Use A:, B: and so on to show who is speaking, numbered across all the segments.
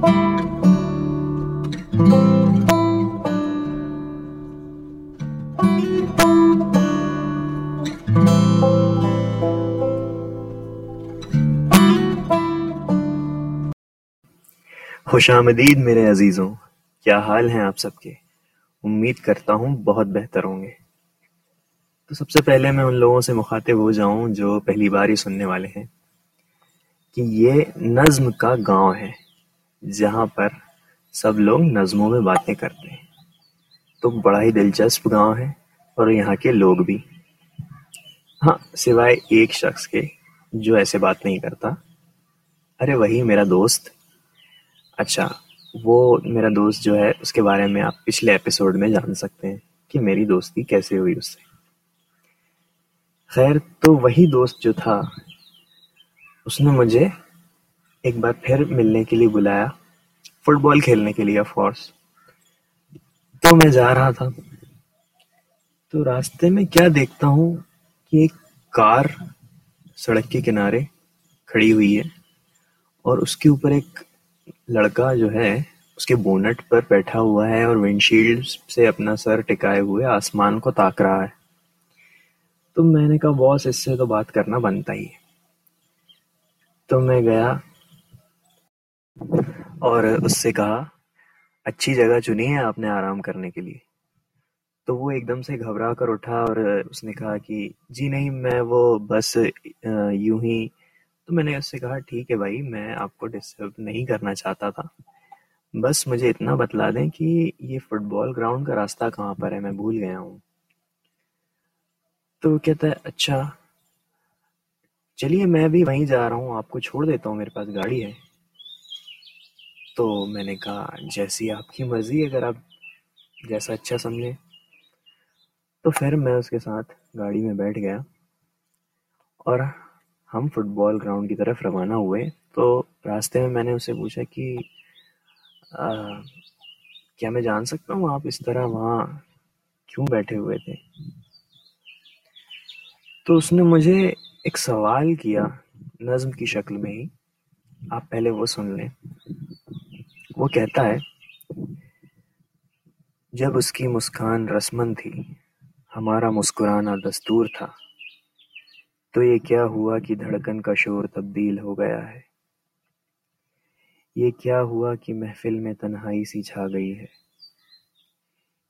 A: خوش آمدید میرے عزیزوں، کیا حال ہیں آپ سب کے؟ امید کرتا ہوں بہت بہتر ہوں گے۔ تو سب سے پہلے میں ان لوگوں سے مخاطب ہو جاؤں جو پہلی بار ہی سننے والے ہیں کہ یہ نظم کا گاؤں ہے۔ جہاں پر سب لوگ نظموں میں باتیں کرتے ہیں۔ تو بڑا ہی دلچسپ گاؤں ہے اور یہاں کے لوگ بھی۔ ہاں سوائے ایک شخص کے جو ایسے بات نہیں کرتا۔ ارے، وہی میرا دوست۔ اچھا وہ میرا دوست جو ہے، اس کے بارے میں آپ پچھلے ایپیسوڈ میں جان سکتے ہیں کہ میری دوستی کیسے ہوئی اس سے۔ خیر، تو وہی دوست جو تھا، اس نے مجھے ایک بار پھر ملنے کے لیے بلایا، فٹ بال کھیلنے کے لیے آف کورس تو میں جا رہا تھا۔ تو راستے میں کیا دیکھتا ہوں کہ ایک کار سڑک کے کنارے کھڑی ہوئی ہے اور اس کے اوپر ایک لڑکا جو ہے، اس کے بونٹ پر بیٹھا ہوا ہے اور ونڈ شیلڈ سے اپنا سر ٹکائے ہوئے آسمان کو تاک رہا ہے۔ تو میں نے کہا باس اس سے تو بات کرنا بنتا ہی ہے۔ تو میں گیا۔ اور اس سے کہا، اچھی جگہ چنی ہے آپ نے آرام کرنے کے لیے. تو وہ ایک دم سے گھبرا کر اٹھا اور اس نے کہا کہ جی نہیں، میں وہ بس یوں ہی. تو میں نے اس سے کہا، ٹھیک ہے بھائی، میں آپ کو ڈسٹرب نہیں کرنا چاہتا تھا۔ بس مجھے اتنا بتلا دیں کہ یہ فٹ بال گراؤنڈ کا راستہ کہاں پر ہے، میں بھول گیا ہوں۔ تو کہتا ہے اچھا چلیے میں بھی وہیں جا رہا ہوں، آپ کو چھوڑ دیتا ہوں، میرے پاس گاڑی ہے۔ تو میں نے کہا، جیسی آپ کی مرضی، اگر آپ جیسا اچھا سمجھیں۔ تو پھر میں اس کے ساتھ گاڑی میں بیٹھ گیا اور ہم فٹ بال گراؤنڈ کی طرف روانہ ہوئے۔ تو راستے میں میں نے اسے پوچھا کہ کیا میں جان سکتا ہوں آپ اس طرح وہاں کیوں بیٹھے ہوئے تھے؟ تو اس نے مجھے ایک سوال کیا نظم کی شکل میں ہی۔ آپ پہلے وہ سن لیں۔ وہ کہتا ہے، جب اس کی مسکان رسمن تھی، ہمارا مسکرانا دستور تھا، تو یہ کیا ہوا کہ دھڑکن کا شور تبدیل ہو گیا ہے؟ یہ کیا ہوا کہ محفل میں تنہائی سی چھا گئی ہے؟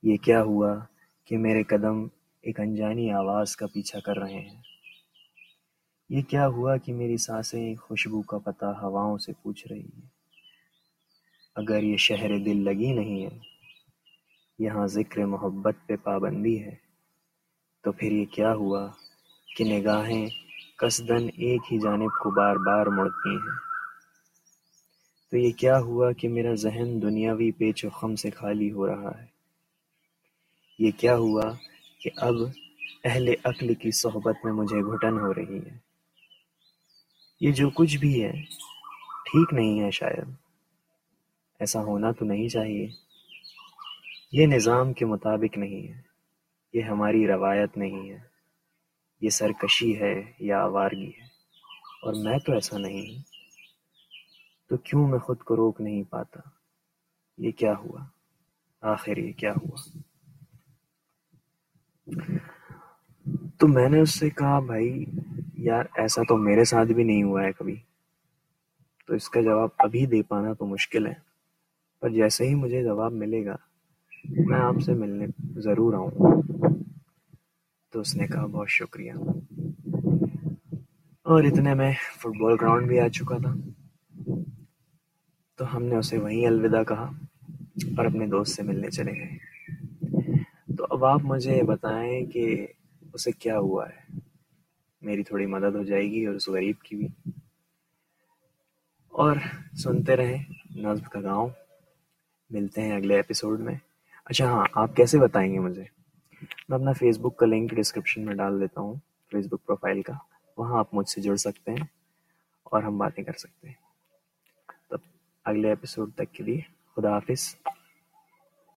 A: یہ کیا ہوا کہ میرے قدم ایک انجانی آواز کا پیچھا کر رہے ہیں؟ یہ کیا ہوا کہ میری سانسیں خوشبو کا پتہ ہواؤں سے پوچھ رہی ہے اگر یہ شہر دل لگی نہیں ہے، یہاں ذکر محبت پہ پابندی ہے، تو پھر یہ کیا ہوا کہ نگاہیں قصدن ایک ہی جانب کو بار بار مڑتی ہیں؟ تو یہ کیا ہوا کہ میرا ذہن دنیاوی پیچ و خم سے خالی ہو رہا ہے؟ یہ کیا ہوا کہ اب اہل عقل کی صحبت میں مجھے گھٹن ہو رہی ہے؟ یہ جو کچھ بھی ہے، ٹھیک نہیں ہے شاید۔ ایسا ہونا تو نہیں چاہیے۔ یہ نظام کے مطابق نہیں ہے۔ یہ ہماری روایت نہیں ہے۔ یہ سرکشی ہے یا آوارگی ہے۔ اور میں تو ایسا نہیں ہوں۔ تو کیوں میں خود کو روک نہیں پاتا؟ یہ کیا ہوا؟ آخر یہ کیا ہوا؟ تو میں نے اس سے کہا، بھائی، یار، ایسا تو میرے ساتھ بھی نہیں ہوا ہے کبھی۔ تو اس کا جواب ابھی دے پانا تو مشکل ہے۔ پر جیسے ہی مجھے جواب ملے گا، میں آپ سے ملنے ضرور آؤں۔ گا تو اس نے کہا، بہت شکریہ۔ اور اتنے میں فٹ بال گراؤنڈ بھی آ چکا تھا۔ تو ہم نے اسے وہیں الوداع کہا اور اپنے دوست سے ملنے چلے گئے۔ تو اب آپ مجھے بتائیں کہ اسے کیا ہوا ہے۔ میری تھوڑی مدد ہو جائے گی اور اس غریب کی بھی۔ اور سنتے رہیں نظم کا گاؤں۔ ملتے ہیں اگلے ایپیسوڈ میں۔ اچھا ہاں آپ کیسے بتائیں گے مجھے؟ میں اپنا فیس بک کا لنک ڈسکرپشن میں ڈال دیتا ہوں فیس بک پروفائل کا۔ وہاں آپ مجھ سے جڑ سکتے ہیں اور ہم باتیں کر سکتے ہیں۔ تب اگلے ایپیسوڈ تک کے لیے خدا حافظ۔